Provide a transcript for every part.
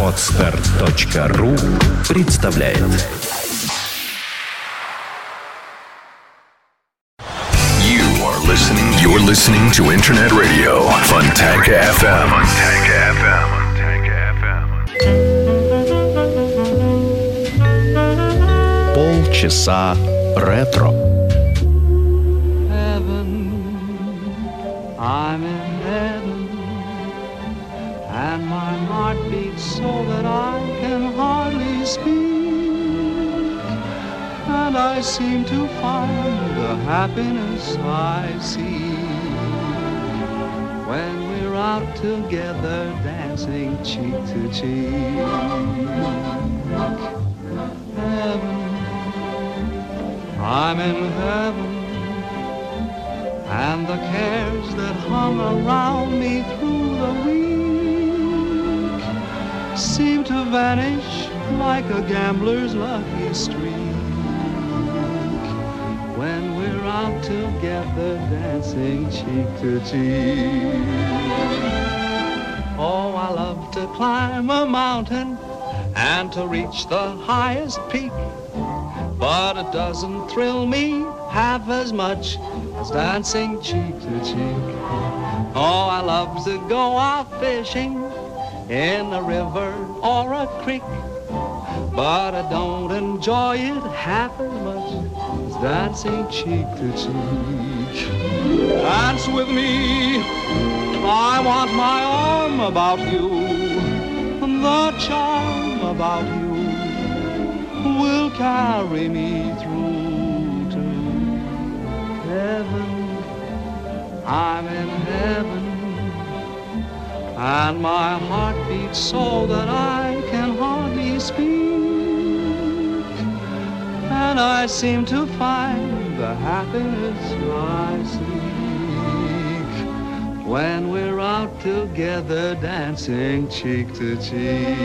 Отстар.ру представляет You are listening. You're listening to Internet Radio Fontanka FM. Fontanka FM. полчаса ретро. Speak. And I seem to find the happiness I seek when we're out together dancing cheek to cheek. Heaven. I'm in heaven, and the cares that hung around me through the week seem to vanish like a gambler's lucky streak when we're out together dancing cheek to cheek. Oh, I love to climb a mountain and to reach the highest peak. But it doesn't thrill me half as much as dancing cheek to cheek. Oh, I love to go out fishing in a river or a creek. But I don't enjoy it half as much as dancing cheek to cheek. Dance with me. I want my arm about you. The charm about you will carry me through to heaven. I'm in heaven, and my heart beats so that I And I seem to find the happiness I seek when we're out together dancing cheek to cheek.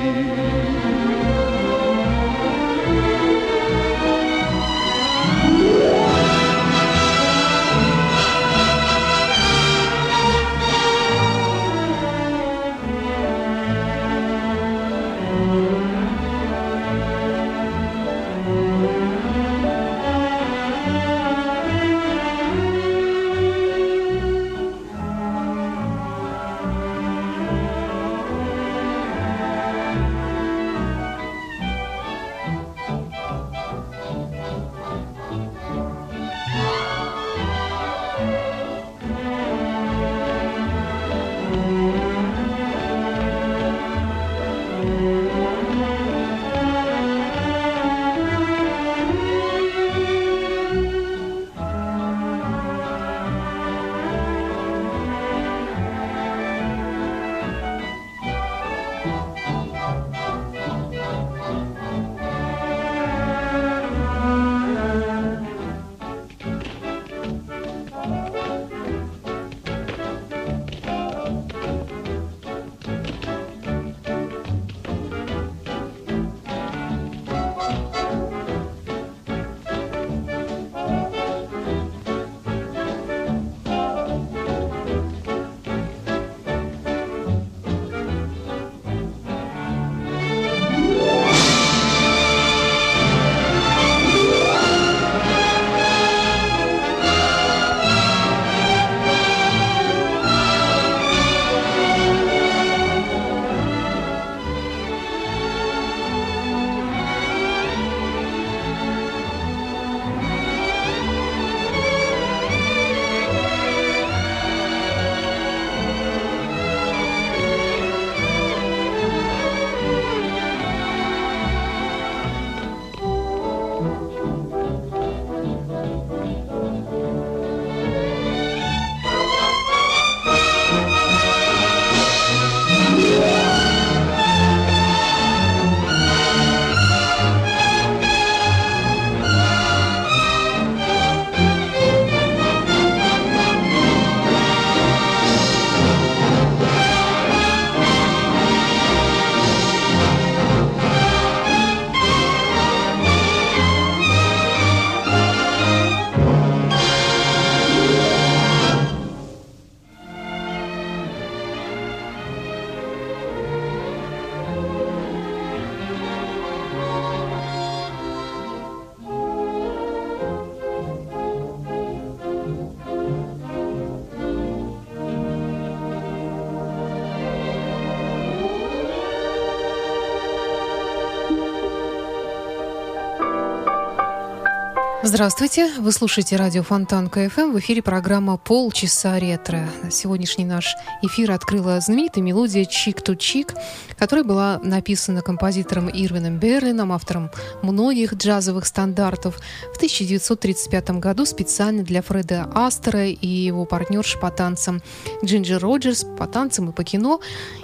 Здравствуйте, вы слушаете радио Фонтан КФМ. В эфире программа «Полчаса ретро». Сегодняшний наш эфир открыла знаменитая мелодия «Чик-ту-чик», которая была написана композитором Ирвином Берлином, автором многих джазовых стандартов, в 1935 году специально для Фреда Астера и его партнерши по танцам Джинджер Роджерс, по танцам и по кино.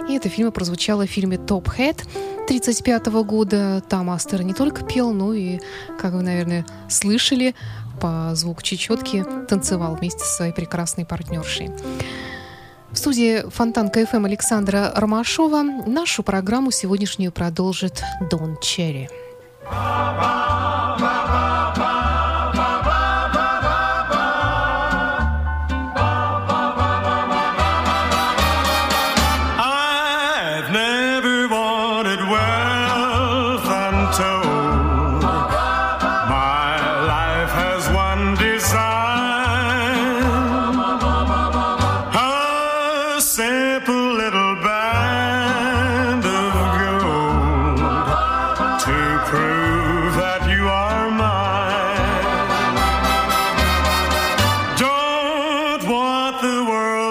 И это фильм прозвучало в фильме «Топ Хэт» 1935 года. Там Астер не только пел, но и, как вы, наверное, слышали, по звуку чечетки танцевал вместе со своей прекрасной партнершей. В студии Фонтан КФМ Александра Ромашова нашу программу сегодняшнюю продолжит Дон Черри.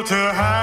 to have.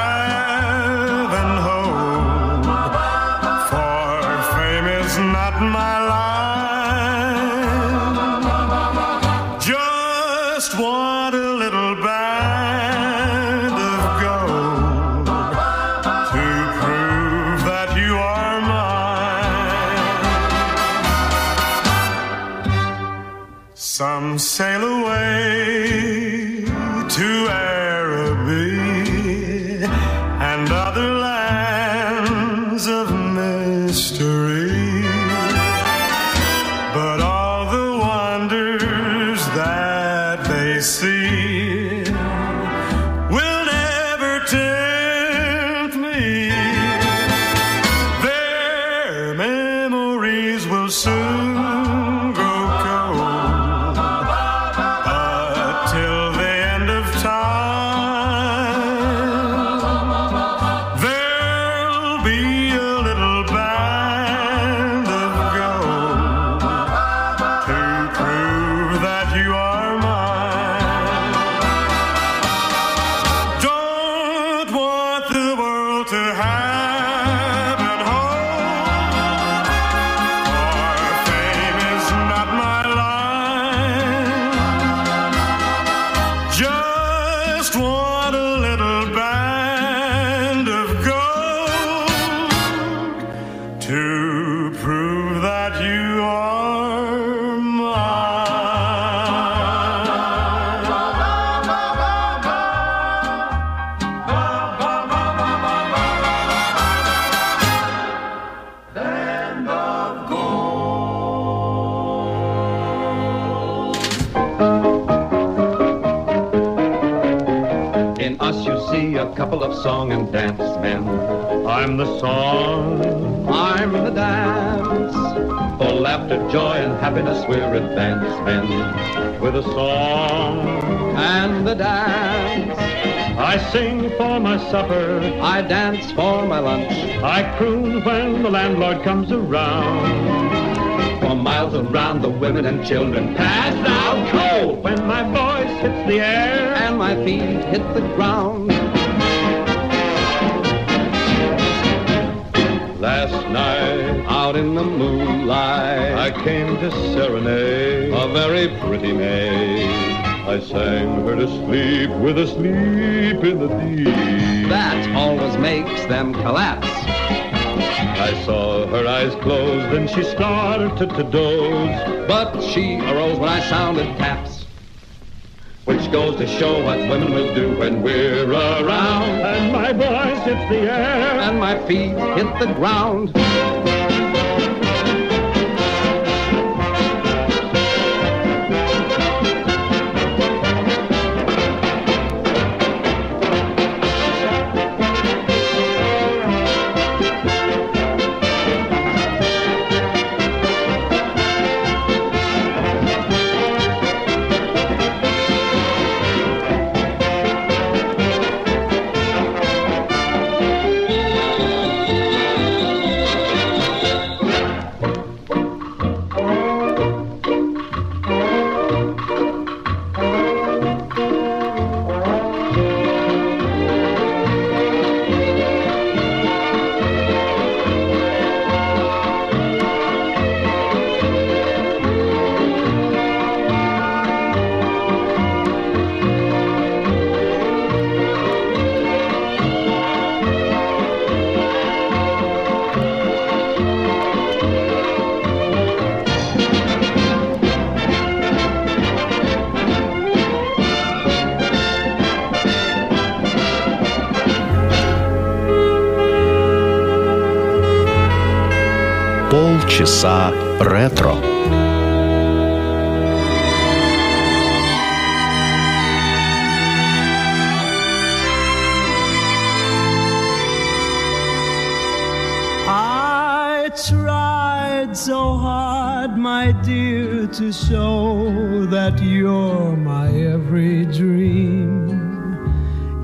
Song and dance men. I'm the song, I'm the dance. For laughter, joy, and happiness, we're advance men. With a song and the dance. I sing for my supper, I dance for my lunch. I croon when the landlord comes around. Miles around, the women and children pass out cold when my voice hits the air and my feet hit the ground. Last night, out in the moonlight, I came to serenade a very pretty maid. I sang her to sleep with a sleep in the deep. That always makes them collapse. I saw her eyes close, then she started to, doze. But she arose when I sounded taps which goes to show what women will do when we're around. And my voice hits the air, and my feet hit the ground. ретро. I tried so hard, my dear, to show that you're my every dream.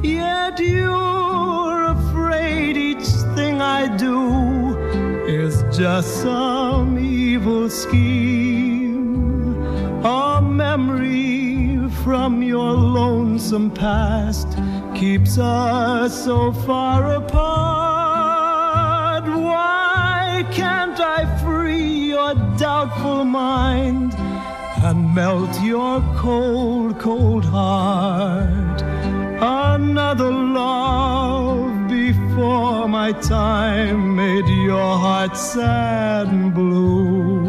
Yet you're afraid each thing I do is just some evil scheme. A memory from your lonesome past keeps us so far apart. Why can't I free your doubtful mind and melt your cold, cold heart? Another love before my time made your heart sad and blue.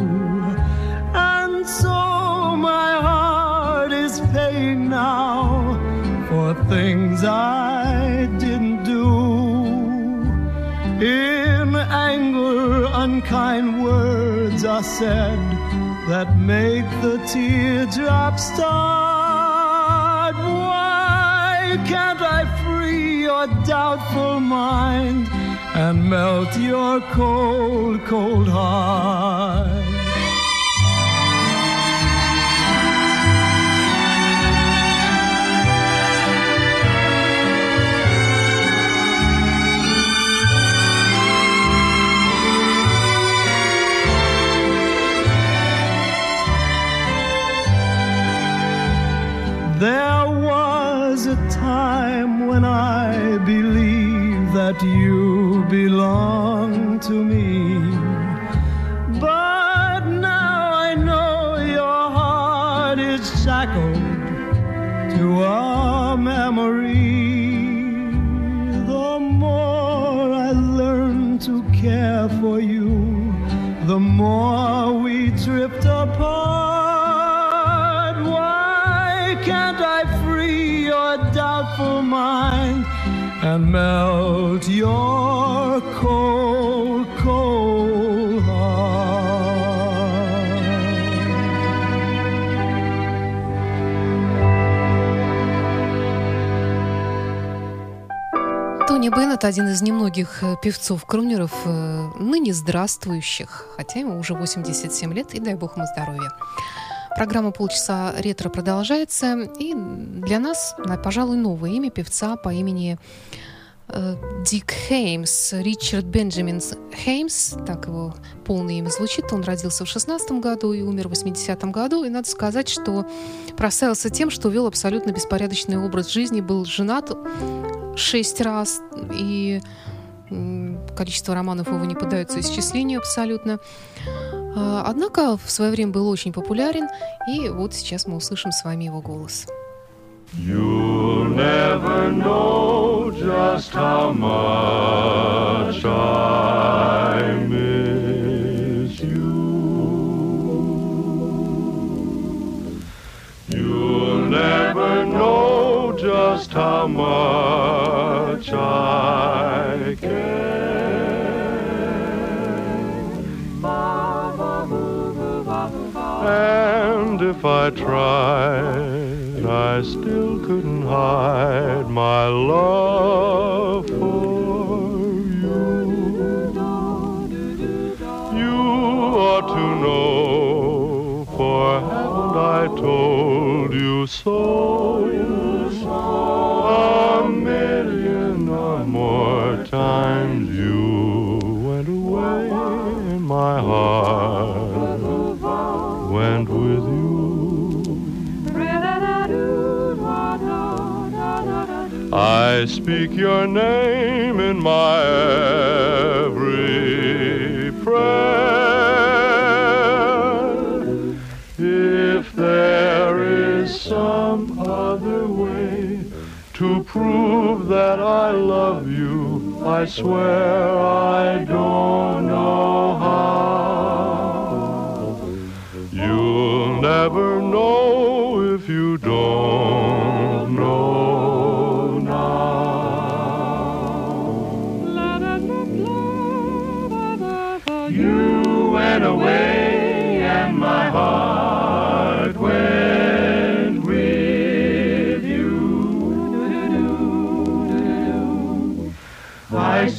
And so my heart is paying now for things I didn't do. In anger, unkind words are said that make the teardrops start. Why can't I your doubtful mind and melt your cold, cold heart? There doubtful mind and melt your cold, cold heart? Тони Беннет один из немногих э, певцов-крунеров, э, ныне здравствующих, хотя ему уже 87 лет, и дай бог ему здоровья. Программа «Полчаса ретро» продолжается, и для нас, на- пожалуй, новое имя певца по имени э, Дик Хеймс, Ричард Бенджамин Хеймс, так его полное имя звучит. Он родился в 16 году и умер в 80 году. И надо сказать, что прославился тем, что вел абсолютно беспорядочный образ жизни, был женат шесть раз, и количество романов его не поддается исчислению абсолютно. А, Однако в свое время был очень популярен, и вот сейчас мы услышим с вами его голос. You'll never know just how much I miss you. You'll never know just how much I if I tried, I still couldn't hide my love for you. You ought to know, for haven't I told you so? A million or more times you went away and my heart went with you. I speak your name in my every prayer. If there is some other way to prove that I love you, I swear I don't know how.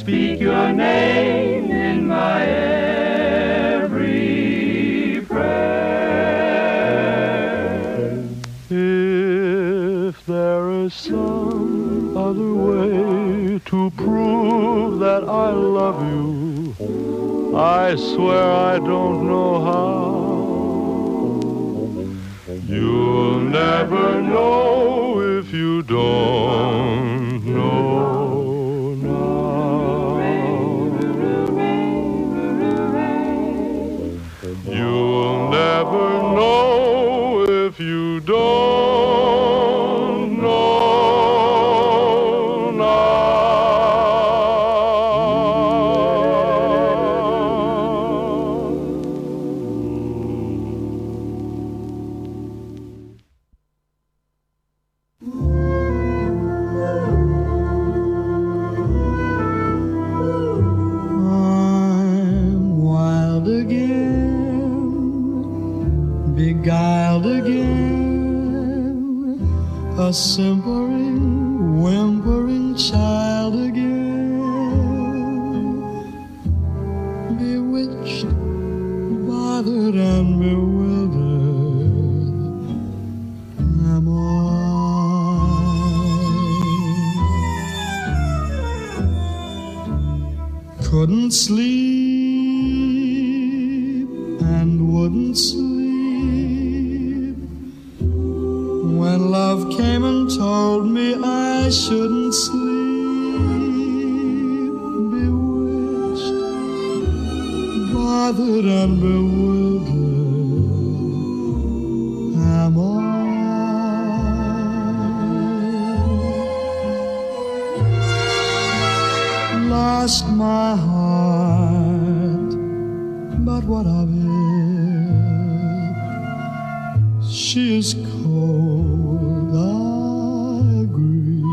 speak your name in my every prayer. If there is some other way to prove that I love you, I swear I don't know how. You'll never know if you don't know. simple lost my heart, but what of it? She is cold, I agree.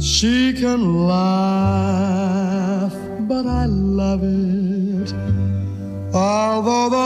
She can laugh, but I love it. Although the.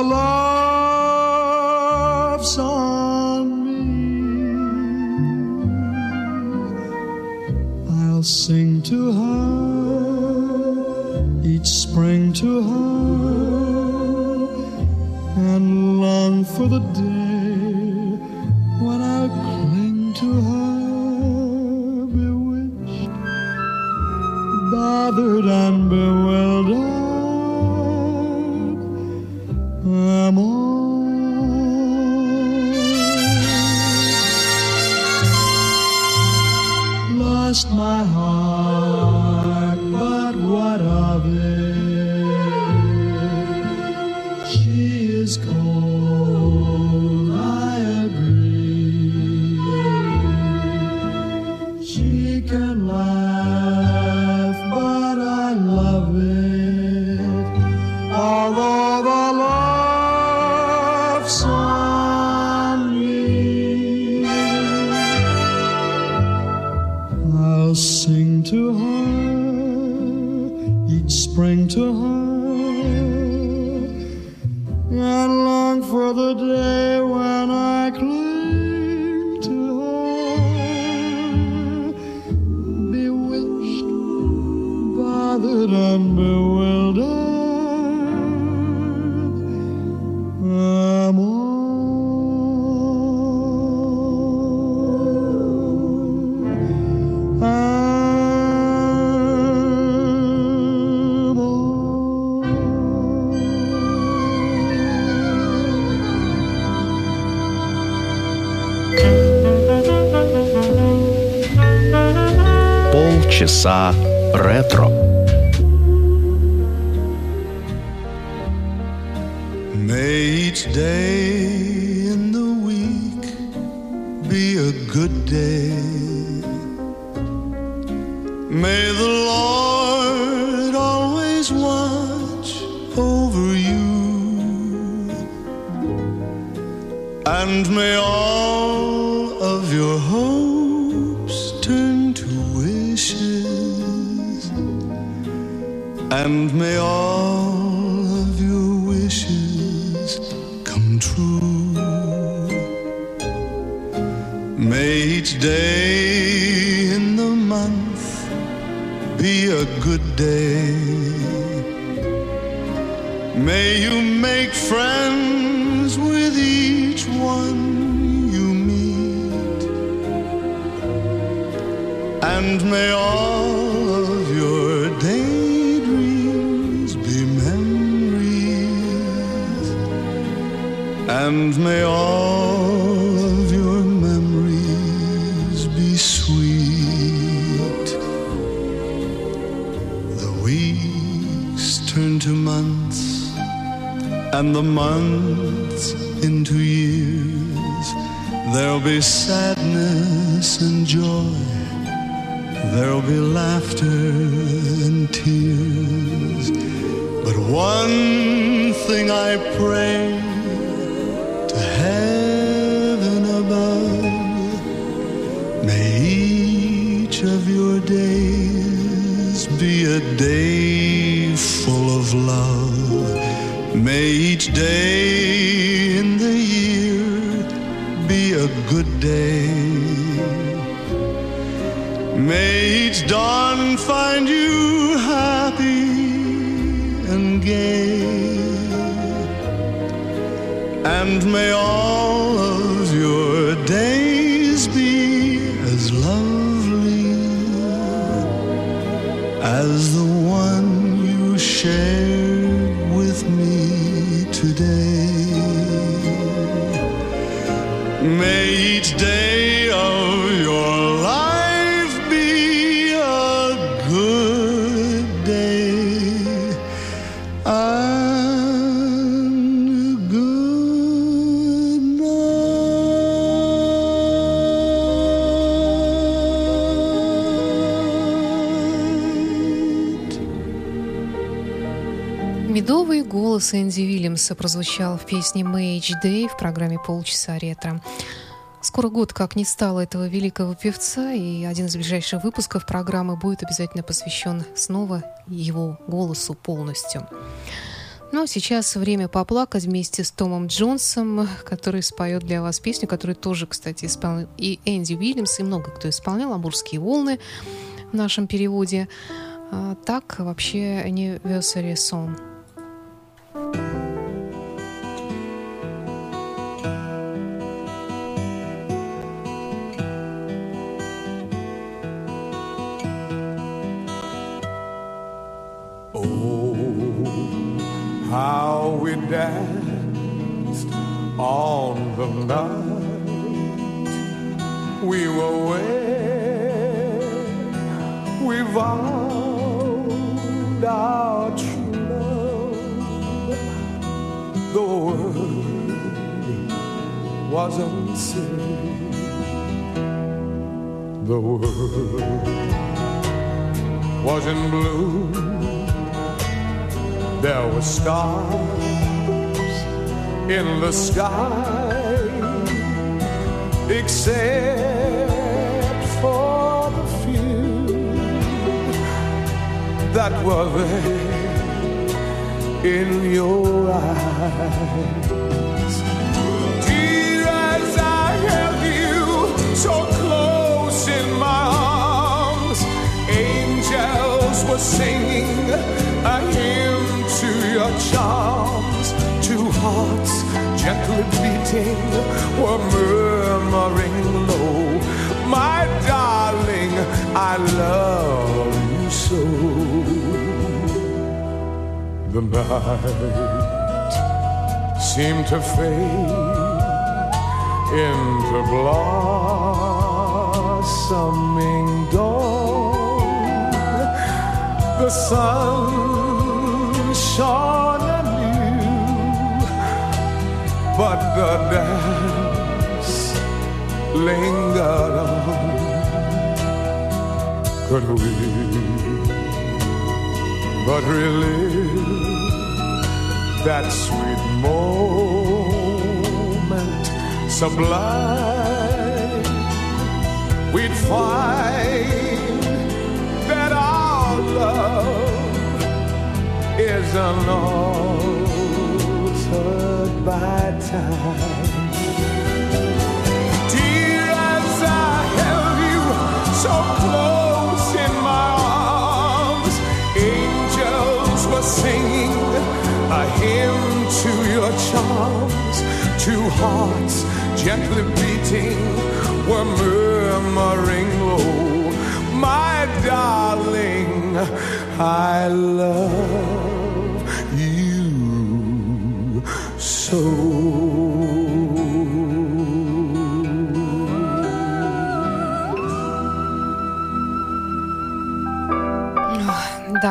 голоса ретро. True. May each day in the month be a good day. May you make friends with each one you meet. And may all And may all of your memories be sweet. The weeks turn to months, and the months into years. There'll be sadness and joy. There'll be laughter and tears. But one thing I pray days be a day full of love. May each day in the year be a good day. May each dawn find you happy and gay. And may all голос Энди Уильямса прозвучал в песне «Мэйдж Дэй» в программе «Полчаса ретро». Скоро год, как не стало этого великого певца, и один из ближайших выпусков программы будет обязательно посвящен снова его голосу полностью. Ну, а сейчас время поплакать вместе с Томом Джонсом, который споет для вас песню, которую тоже, кстати, исполнил и Энди Уильямс, и много кто исполнял, «Амурские волны» в нашем переводе. А, так вообще anniversary song. How we danced on the night we were wed. We vowed our true love. The word wasn't said. The world was in blue there were stars in the sky, except for the few that were there in your eyes. Dear, as I held you so close in my arms, angels were singing gently beating were murmuring low, My darling, I love you so. The night seemed to fade into blossoming dawn. The sun shone but the dance lingered on. Could we but relive that sweet moment sublime? We'd find that our love unaltered by time. Dear, as I held you so close in my arms, angels were singing a hymn to your charms. Two hearts gently beating were murmuring low, oh, my darling, I love Да,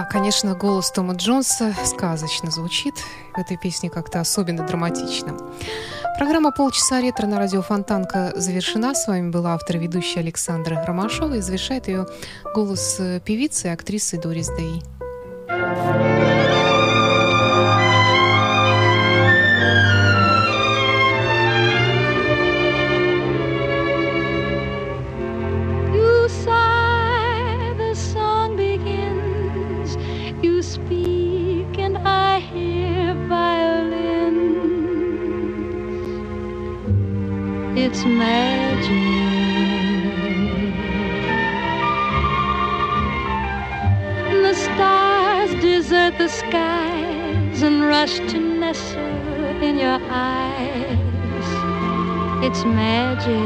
конечно, голос Тома Джонса сказочно звучит. В этой песне как-то особенно драматично. Программа «Полчаса ретро» на радио Фонтанка завершена. С вами была автор и ведущая Александра Ромашова и завершает ее голос э, певицы и актрисы Дорис Дэй. It's magic. The stars desert the skies and rush to nestle in your eyes. It's magic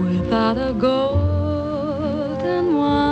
without a golden one